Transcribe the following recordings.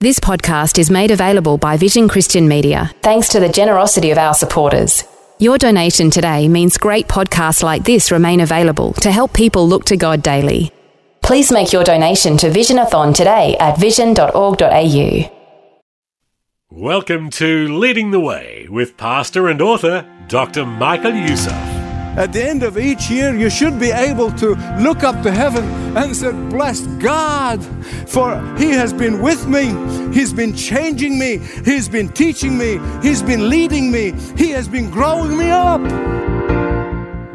This podcast is made available by Vision Christian Media thanks to the generosity of our supporters. Your donation today means great podcasts like this remain available to help people look to God daily. Please make your donation to Visionathon today at vision.org.au. Welcome to Leading the Way with pastor and author Dr. Michael Youssef. At the end of each year, you should be able to look up to heaven and say, Bless God, for He has been with me. He's been changing me. He's been teaching me. He's been leading me. He has been growing me up.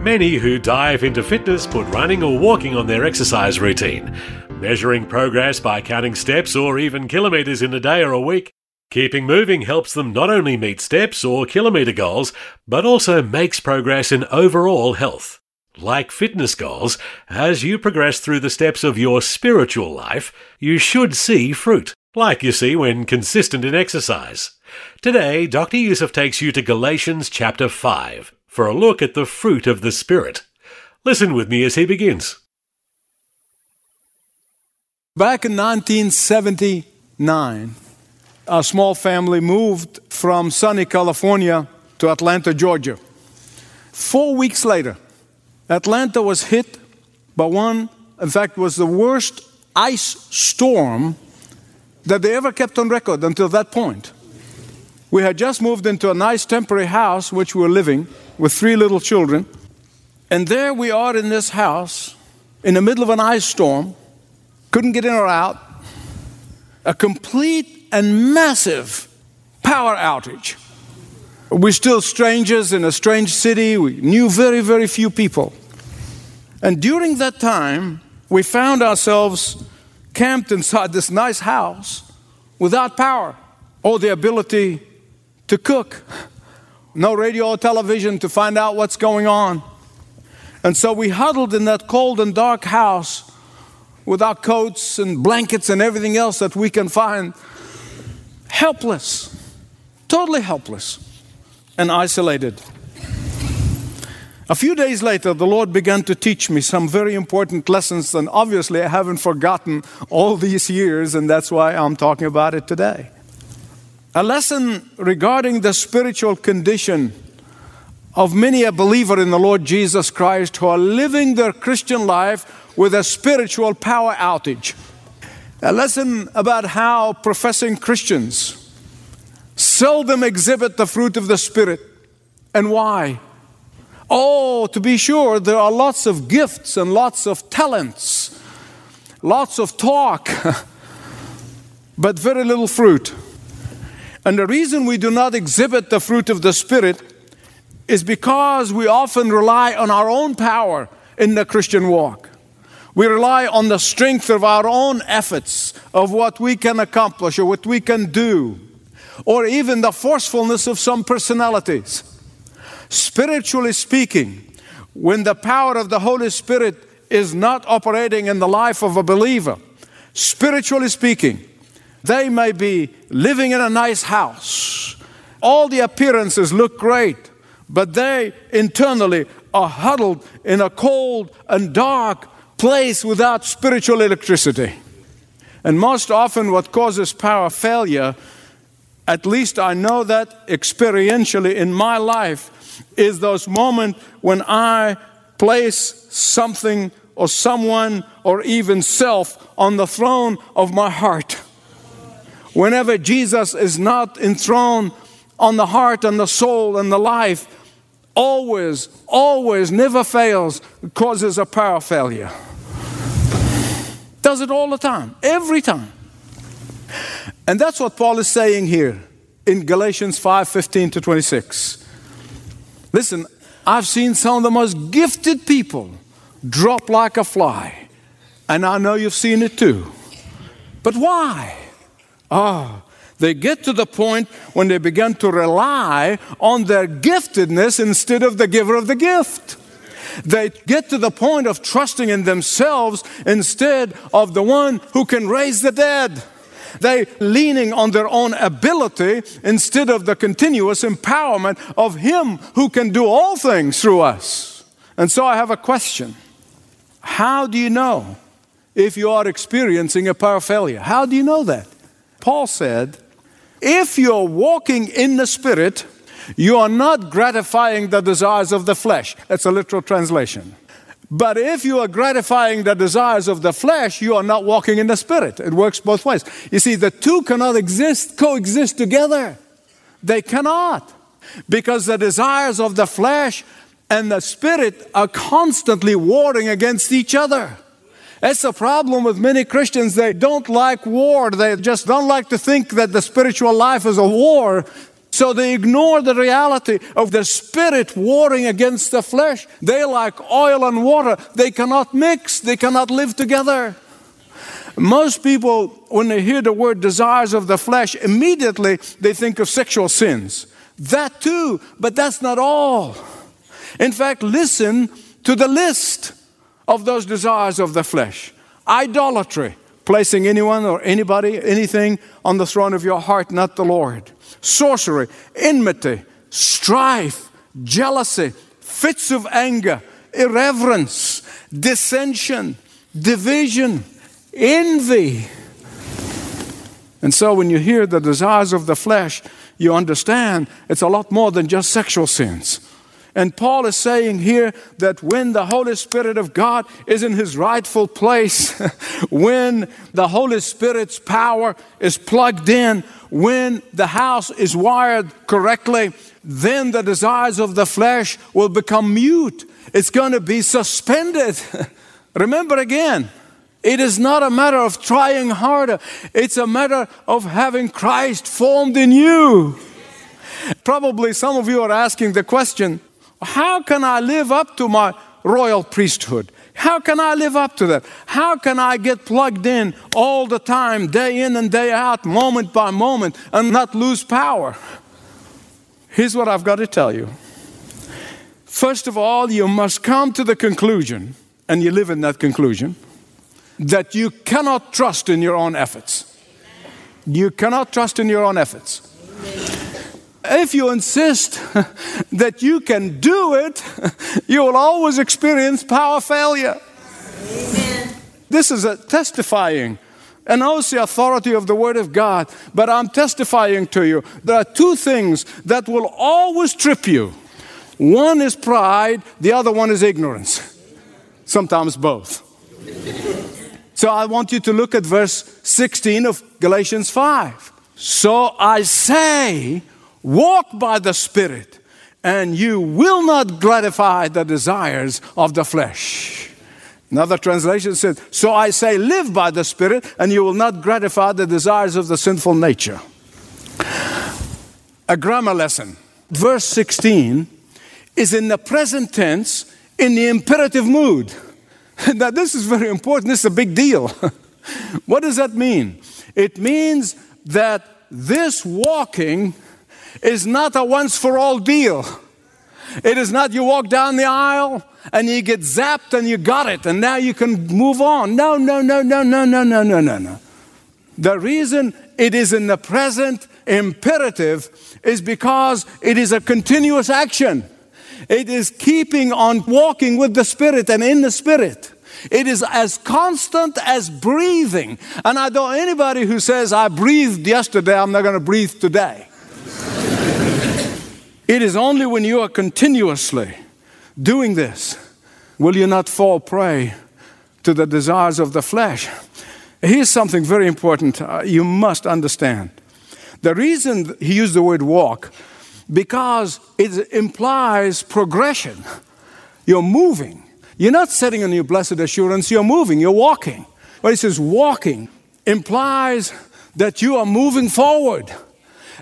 Many who dive into fitness put running or walking on their exercise routine, measuring progress by counting steps or even kilometres in a day or a week. Keeping moving helps them not only meet steps or kilometre goals, but also makes progress in overall health. Like fitness goals, as you progress through the steps of your spiritual life, you should see fruit, like you see when consistent in exercise. Today, Dr. Youssef takes you to Galatians chapter 5 for a look at the fruit of the Spirit. Listen with me as he begins. Back in 1979, a small family moved from sunny California to Atlanta, Georgia. Four weeks later, Atlanta was hit by one, in fact, was the worst ice storm that they ever kept on record until that point. We had just moved into a nice temporary house which we were living with three little children. And there we are in this house in the middle of an ice storm, couldn't get in or out, a complete and massive power outage. We're still strangers in a strange city. We knew very, very few people. And during that time, we found ourselves camped inside this nice house without power or the ability to cook. No radio or television to find out what's going on. And so we huddled in that cold and dark house with our coats and blankets and everything else that we can find helpless, totally helpless and isolated. A few days later, the Lord began to teach me some very important lessons, and obviously, I haven't forgotten all these years, and that's why I'm talking about it today. A lesson regarding the spiritual condition of many a believer in the Lord Jesus Christ who are living their Christian life with a spiritual power outage a lesson about how professing Christians seldom exhibit the fruit of the Spirit and why. Oh, to be sure, there are lots of gifts and lots of talents, lots of talk, but very little fruit. And the reason we do not exhibit the fruit of the Spirit is because we often rely on our own power in the Christian walk. We rely on the strength of our own efforts, of what we can accomplish or what we can do, or even the forcefulness of some personalities. Spiritually speaking, when the power of the Holy Spirit is not operating in the life of a believer, spiritually speaking, they may be living in a nice house. All the appearances look great, but they internally are huddled in a cold and dark place without spiritual electricity. And most often, what causes power failure, at least I know that experientially in my life, is those moments when I place something or someone or even self on the throne of my heart. Whenever Jesus is not enthroned on the heart and the soul and the life, always, always, never fails, causes a power failure. Does it all the time, every time. And that's what Paul is saying here in Galatians 5 15 to 26. Listen, I've seen some of the most gifted people drop like a fly, and I know you've seen it too. But why? Ah, oh, They get to the point when they begin to rely on their giftedness instead of the giver of the gift. They get to the point of trusting in themselves instead of the one who can raise the dead. They leaning on their own ability instead of the continuous empowerment of Him who can do all things through us. And so I have a question. How do you know if you are experiencing a power failure? How do you know that? Paul said, if you're walking in the Spirit, you are not gratifying the desires of the flesh. That's a literal translation. But if you are gratifying the desires of the flesh, you are not walking in the spirit. It works both ways. You see, the two cannot exist, coexist together. They cannot. Because the desires of the flesh and the spirit are constantly warring against each other. That's the problem with many Christians. They don't like war. They just don't like to think that the spiritual life is a war. So they ignore the reality of the spirit warring against the flesh. They like oil and water. They cannot mix, they cannot live together. Most people, when they hear the word desires of the flesh, immediately they think of sexual sins. That too, but that's not all. In fact, listen to the list of those desires of the flesh idolatry, placing anyone or anybody, anything on the throne of your heart, not the Lord sorcery, enmity, strife, jealousy, fits of anger, irreverence, dissension, division, envy. And so when you hear the desires of the flesh, you understand it's a lot more than just sexual sins. And Paul is saying here that when the Holy Spirit of God is in his rightful place, when the Holy Spirit's power is plugged in, when the house is wired correctly, then the desires of the flesh will become mute. It's going to be suspended. Remember again, it is not a matter of trying harder, it's a matter of having Christ formed in you. Probably some of you are asking the question how can I live up to my royal priesthood? How can I live up to that? How can I get plugged in all the time, day in and day out, moment by moment, and not lose power? Here's what I've got to tell you. First of all, you must come to the conclusion, and you live in that conclusion, that you cannot trust in your own efforts. You cannot trust in your own efforts. If you insist that you can do it, you will always experience power failure. Amen. This is a testifying. And knows the authority of the Word of God, but I'm testifying to you. There are two things that will always trip you one is pride, the other one is ignorance. Sometimes both. So I want you to look at verse 16 of Galatians 5. So I say, Walk by the Spirit, and you will not gratify the desires of the flesh. Another translation says, So I say, live by the Spirit, and you will not gratify the desires of the sinful nature. A grammar lesson. Verse 16 is in the present tense in the imperative mood. now, this is very important. This is a big deal. what does that mean? It means that this walking is not a once for all deal. It is not you walk down the aisle and you get zapped and you got it and now you can move on. No, no, no, no, no, no, no, no, no, no. The reason it is in the present imperative is because it is a continuous action. It is keeping on walking with the Spirit and in the Spirit. It is as constant as breathing. And I don't anybody who says I breathed yesterday, I'm not going to breathe today. It is only when you are continuously doing this will you not fall prey to the desires of the flesh. Here's something very important uh, you must understand. The reason he used the word walk, because it implies progression. You're moving. You're not sitting on your blessed assurance, you're moving, you're walking. When he says walking, implies that you are moving forward.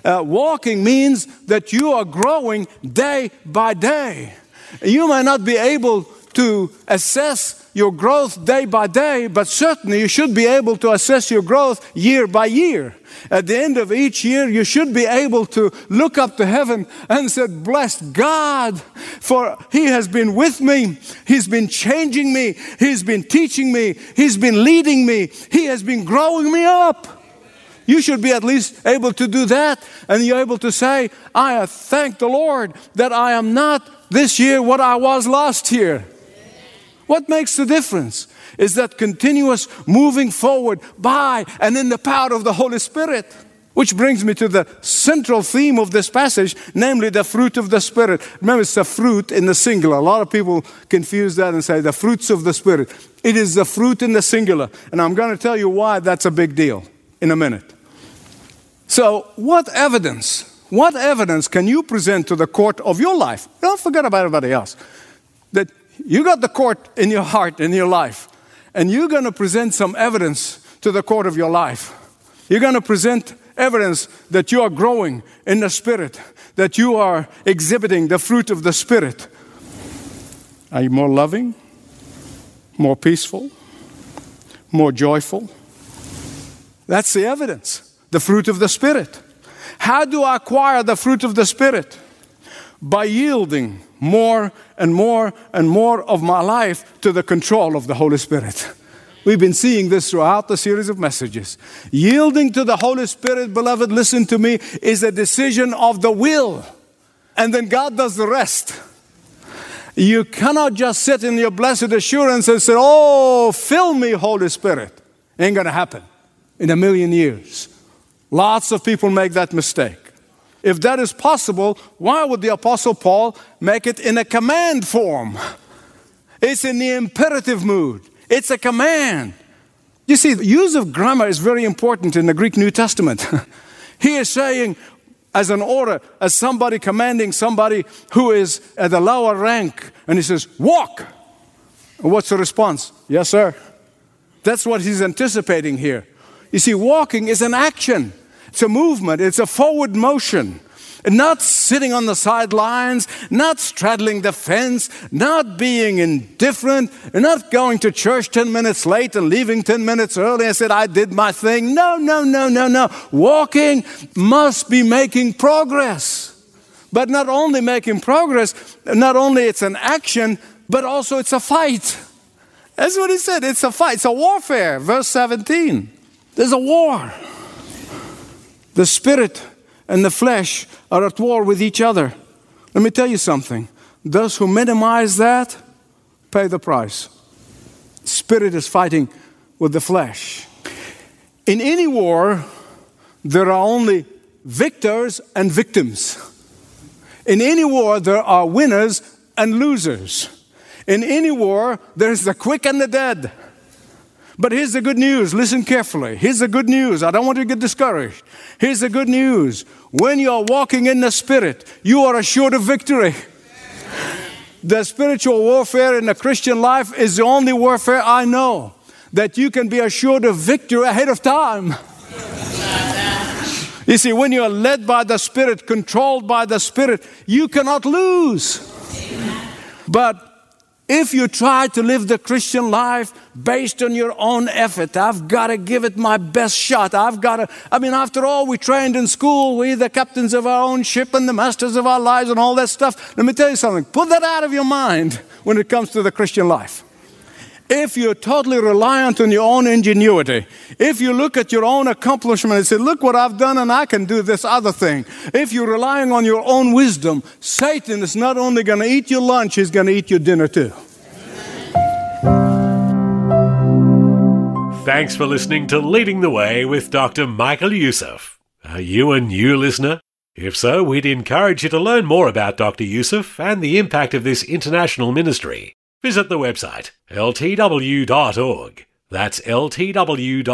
Uh, walking means that you are growing day by day. You might not be able to assess your growth day by day, but certainly you should be able to assess your growth year by year. At the end of each year, you should be able to look up to heaven and say, Bless God, for He has been with me. He's been changing me. He's been teaching me. He's been leading me. He has been growing me up. You should be at least able to do that, and you're able to say, I thank the Lord that I am not this year what I was last year. What makes the difference is that continuous moving forward by and in the power of the Holy Spirit. Which brings me to the central theme of this passage, namely the fruit of the Spirit. Remember, it's the fruit in the singular. A lot of people confuse that and say the fruits of the Spirit. It is the fruit in the singular. And I'm going to tell you why that's a big deal in a minute. So, what evidence, what evidence can you present to the court of your life? Don't forget about everybody else. That you got the court in your heart, in your life, and you're going to present some evidence to the court of your life. You're going to present evidence that you are growing in the Spirit, that you are exhibiting the fruit of the Spirit. Are you more loving, more peaceful, more joyful? That's the evidence the fruit of the Spirit. How do I acquire the fruit of the Spirit? By yielding more and more and more of my life to the control of the Holy Spirit. We've been seeing this throughout the series of messages. Yielding to the Holy Spirit, beloved, listen to me, is a decision of the will. And then God does the rest. You cannot just sit in your blessed assurance and say, Oh, fill me, Holy Spirit. Ain't gonna happen in a million years. Lots of people make that mistake. If that is possible, why would the Apostle Paul make it in a command form? It's in the imperative mood, it's a command. You see, the use of grammar is very important in the Greek New Testament. he is saying, as an order, as somebody commanding somebody who is at a lower rank, and he says, Walk. What's the response? Yes, sir. That's what he's anticipating here. You see, walking is an action. It's a movement, it's a forward motion. Not sitting on the sidelines, not straddling the fence, not being indifferent, not going to church 10 minutes late and leaving 10 minutes early and said, I did my thing. No, no, no, no, no. Walking must be making progress. But not only making progress, not only it's an action, but also it's a fight. That's what he said. It's a fight. It's a warfare. Verse 17. There's a war. The spirit and the flesh are at war with each other. Let me tell you something. Those who minimize that pay the price. Spirit is fighting with the flesh. In any war, there are only victors and victims. In any war, there are winners and losers. In any war, there's the quick and the dead. But here's the good news. Listen carefully. Here's the good news. I don't want you to get discouraged. Here's the good news. When you are walking in the Spirit, you are assured of victory. The spiritual warfare in the Christian life is the only warfare I know that you can be assured of victory ahead of time. You see, when you are led by the Spirit, controlled by the Spirit, you cannot lose. But if you try to live the Christian life based on your own effort, I've got to give it my best shot. I've got to, I mean, after all, we trained in school, we're the captains of our own ship and the masters of our lives and all that stuff. Let me tell you something put that out of your mind when it comes to the Christian life if you're totally reliant on your own ingenuity, if you look at your own accomplishment and say, Look what I've done and I can do this other thing, if you're relying on your own wisdom, Satan is not only going to eat your lunch, he's going to eat your dinner too. Thanks for listening to Leading the Way with Dr. Michael Youssef. Are you a new listener? If so, we'd encourage you to learn more about Dr. Youssef and the impact of this international ministry visit the website ltw.org. That's ltw.org.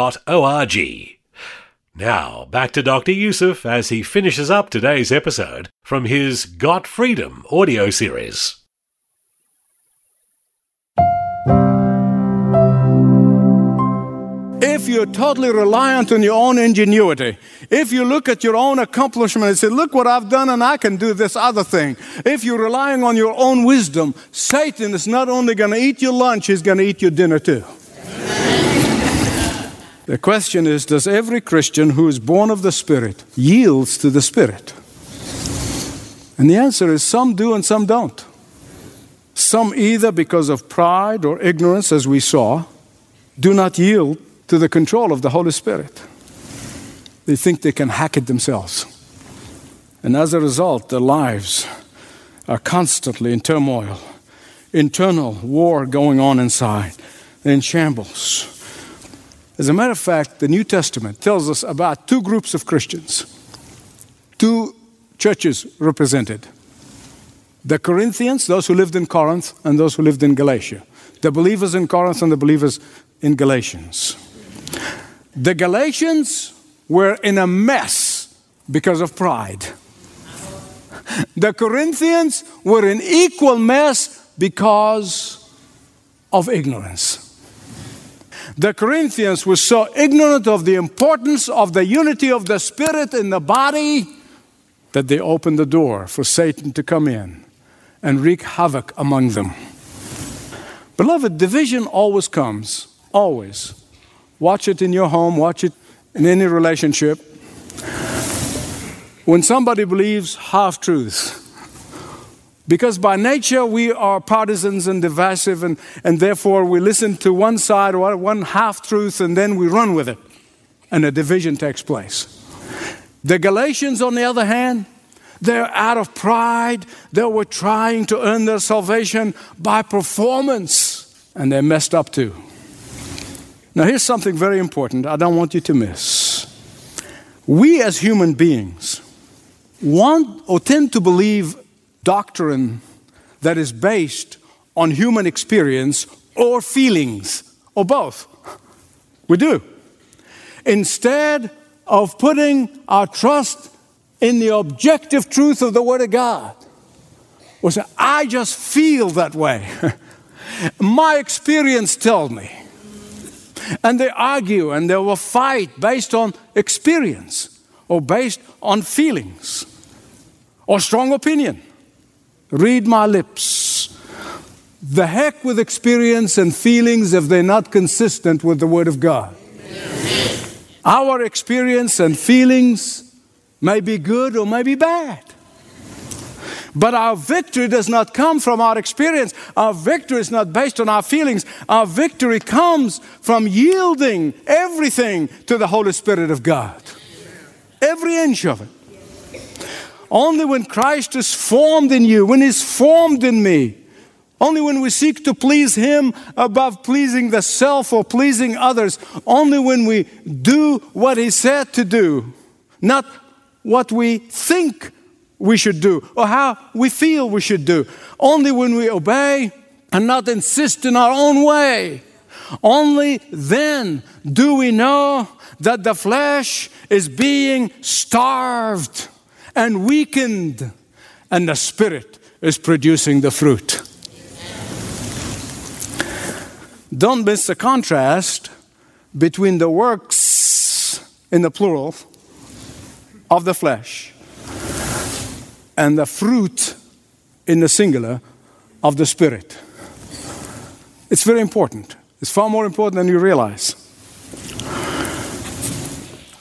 Now, back to Dr. Youssef as he finishes up today's episode from his Got Freedom audio series. If you're totally reliant on your own ingenuity, if you look at your own accomplishment and say, Look what I've done and I can do this other thing, if you're relying on your own wisdom, Satan is not only going to eat your lunch, he's going to eat your dinner too. The question is Does every Christian who is born of the Spirit yields to the Spirit? And the answer is some do and some don't. Some either because of pride or ignorance, as we saw, do not yield to the control of the Holy Spirit. They think they can hack it themselves. And as a result, their lives are constantly in turmoil, internal war going on inside, in shambles. As a matter of fact, the New Testament tells us about two groups of Christians, two churches represented the Corinthians, those who lived in Corinth, and those who lived in Galatia. The believers in Corinth and the believers in Galatians. The Galatians were in a mess because of pride. The Corinthians were in equal mess because of ignorance. The Corinthians were so ignorant of the importance of the unity of the Spirit in the body that they opened the door for Satan to come in and wreak havoc among them. Beloved, division always comes, always. Watch it in your home, watch it in any relationship. When somebody believes half truths, because by nature we are partisans and divisive, and, and therefore we listen to one side or one half truth and then we run with it, and a division takes place. The Galatians, on the other hand, they're out of pride. They were trying to earn their salvation by performance, and they messed up too. Now, here's something very important I don't want you to miss. We as human beings want or tend to believe doctrine that is based on human experience or feelings, or both. We do. Instead of putting our trust in the objective truth of the Word of God, we say, I just feel that way. My experience tells me. And they argue and they will fight based on experience or based on feelings or strong opinion. Read my lips. The heck with experience and feelings if they're not consistent with the Word of God. Our experience and feelings may be good or may be bad. But our victory does not come from our experience. Our victory is not based on our feelings. Our victory comes from yielding everything to the Holy Spirit of God. Every inch of it. Only when Christ is formed in you, when He's formed in me, only when we seek to please Him above pleasing the self or pleasing others, only when we do what He said to do, not what we think we should do or how we feel we should do. Only when we obey and not insist in our own way, only then do we know that the flesh is being starved and weakened and the spirit is producing the fruit. Don't miss the contrast between the works in the plural of the flesh and the fruit in the singular of the Spirit. It's very important. It's far more important than you realize.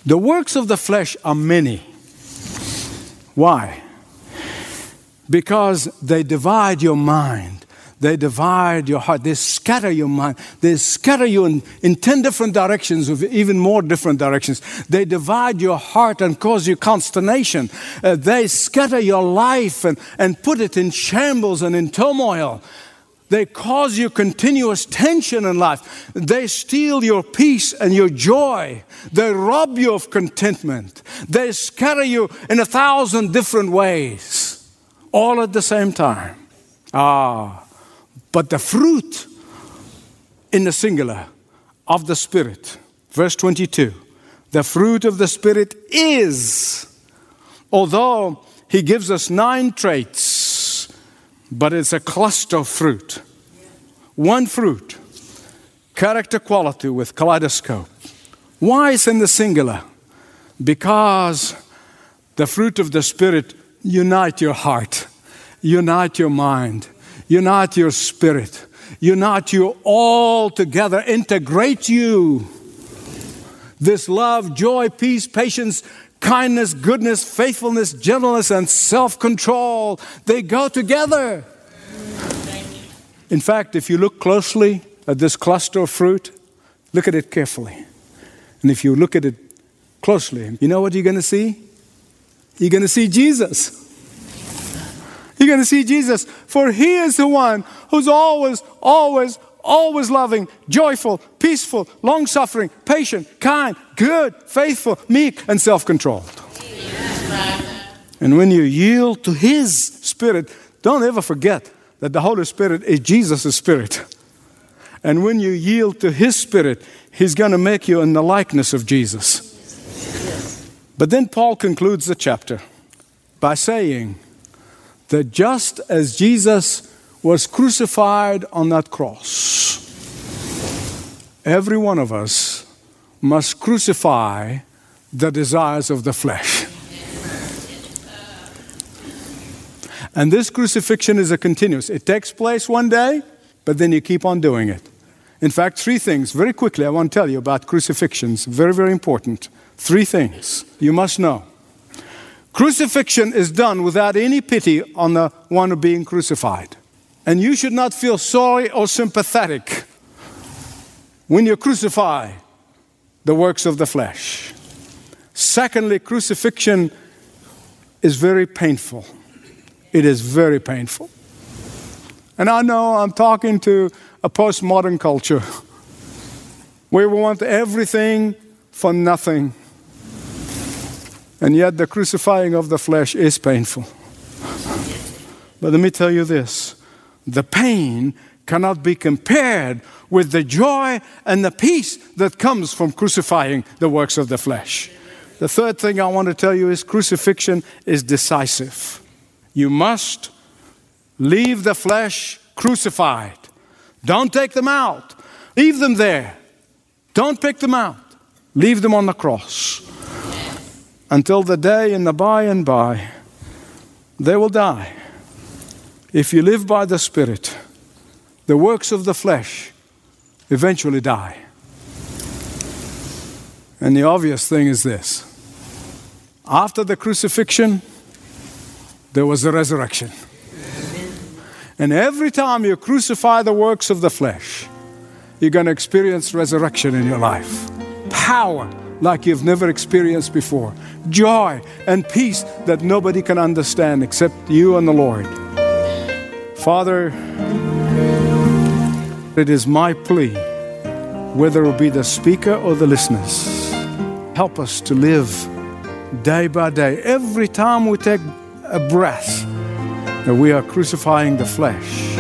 The works of the flesh are many. Why? Because they divide your mind. They divide your heart. They scatter your mind. They scatter you in, in 10 different directions, even more different directions. They divide your heart and cause you consternation. Uh, they scatter your life and, and put it in shambles and in turmoil. They cause you continuous tension in life. They steal your peace and your joy. They rob you of contentment. They scatter you in a thousand different ways, all at the same time. Ah, but the fruit in the singular of the Spirit, verse 22, the fruit of the Spirit is, although He gives us nine traits, but it's a cluster of fruit. One fruit, character quality with kaleidoscope. Why is in the singular? Because the fruit of the Spirit unite your heart, unite your mind, unite your spirit, unite you all together, integrate you. This love, joy, peace, patience, kindness, goodness, faithfulness, gentleness, and self control, they go together. In fact, if you look closely at this cluster of fruit, look at it carefully. And if you look at it closely, you know what you're going to see? You're going to see Jesus. You're going to see Jesus, for He is the one who's always, always, always loving, joyful, peaceful, long suffering, patient, kind, good, faithful, meek, and self controlled. And when you yield to His Spirit, don't ever forget that the Holy Spirit is Jesus' Spirit. And when you yield to His Spirit, He's going to make you in the likeness of Jesus. But then Paul concludes the chapter by saying that just as Jesus was crucified on that cross, every one of us must crucify the desires of the flesh. And this crucifixion is a continuous. It takes place one day, but then you keep on doing it. In fact, three things, very quickly, I want to tell you about crucifixions. Very, very important. Three things you must know. Crucifixion is done without any pity on the one being crucified. And you should not feel sorry or sympathetic when you crucify the works of the flesh. Secondly, crucifixion is very painful. It is very painful. And I know I'm talking to a postmodern culture where we want everything for nothing. And yet, the crucifying of the flesh is painful. But let me tell you this the pain cannot be compared with the joy and the peace that comes from crucifying the works of the flesh. The third thing I want to tell you is crucifixion is decisive. You must leave the flesh crucified. Don't take them out. Leave them there. Don't pick them out. Leave them on the cross. Until the day in the by and by, they will die. If you live by the Spirit, the works of the flesh eventually die. And the obvious thing is this after the crucifixion, there was a resurrection. And every time you crucify the works of the flesh, you're going to experience resurrection in your life. Power like you've never experienced before. Joy and peace that nobody can understand except you and the Lord. Father, it is my plea, whether it be the speaker or the listeners, help us to live day by day. Every time we take a breath that we are crucifying the flesh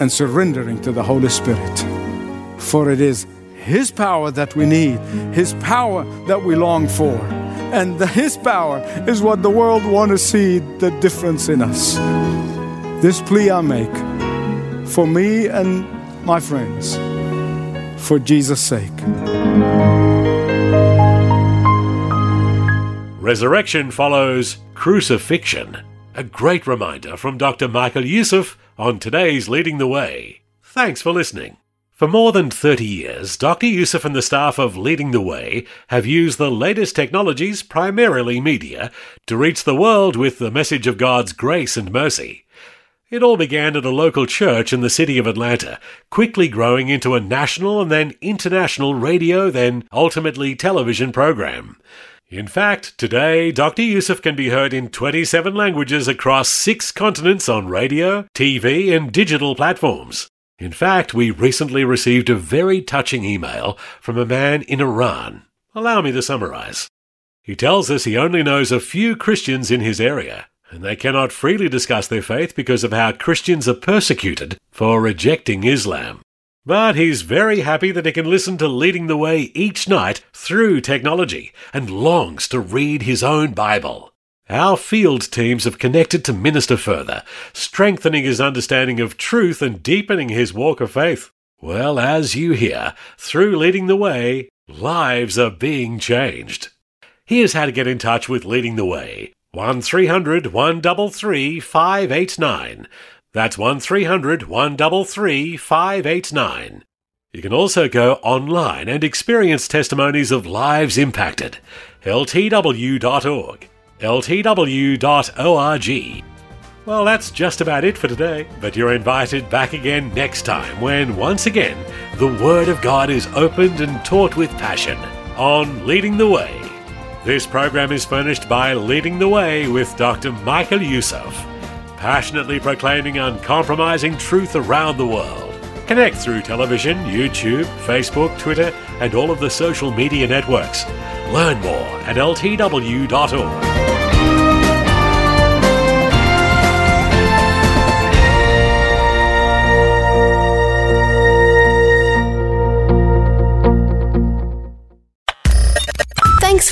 and surrendering to the Holy Spirit. For it is His power that we need, His power that we long for. And the, His power is what the world want to see the difference in us. This plea I make for me and my friends, for Jesus' sake. Resurrection follows crucifixion. A great reminder from Dr. Michael Youssef on today's Leading the Way. Thanks for listening. For more than 30 years, Dr. Youssef and the staff of Leading the Way have used the latest technologies, primarily media, to reach the world with the message of God's grace and mercy. It all began at a local church in the city of Atlanta, quickly growing into a national and then international radio, then ultimately television program. In fact, today, Dr. Youssef can be heard in 27 languages across six continents on radio, TV, and digital platforms. In fact, we recently received a very touching email from a man in Iran. Allow me to summarize. He tells us he only knows a few Christians in his area, and they cannot freely discuss their faith because of how Christians are persecuted for rejecting Islam. But he's very happy that he can listen to Leading the Way each night through technology and longs to read his own Bible. Our field teams have connected to minister further, strengthening his understanding of truth and deepening his walk of faith. Well, as you hear, through Leading the Way, Lives are being changed. Here's how to get in touch with Leading the Way. 1300 133 589. That's 1300 133 589. You can also go online and experience testimonies of lives impacted. ltw.org. ltw.org. Well, that's just about it for today, but you're invited back again next time when, once again, the Word of God is opened and taught with passion on Leading the Way. This program is furnished by Leading the Way with Dr. Michael Youssef, passionately proclaiming uncompromising truth around the world. Connect through television, YouTube, Facebook, Twitter, and all of the social media networks. Learn more at ltw.org.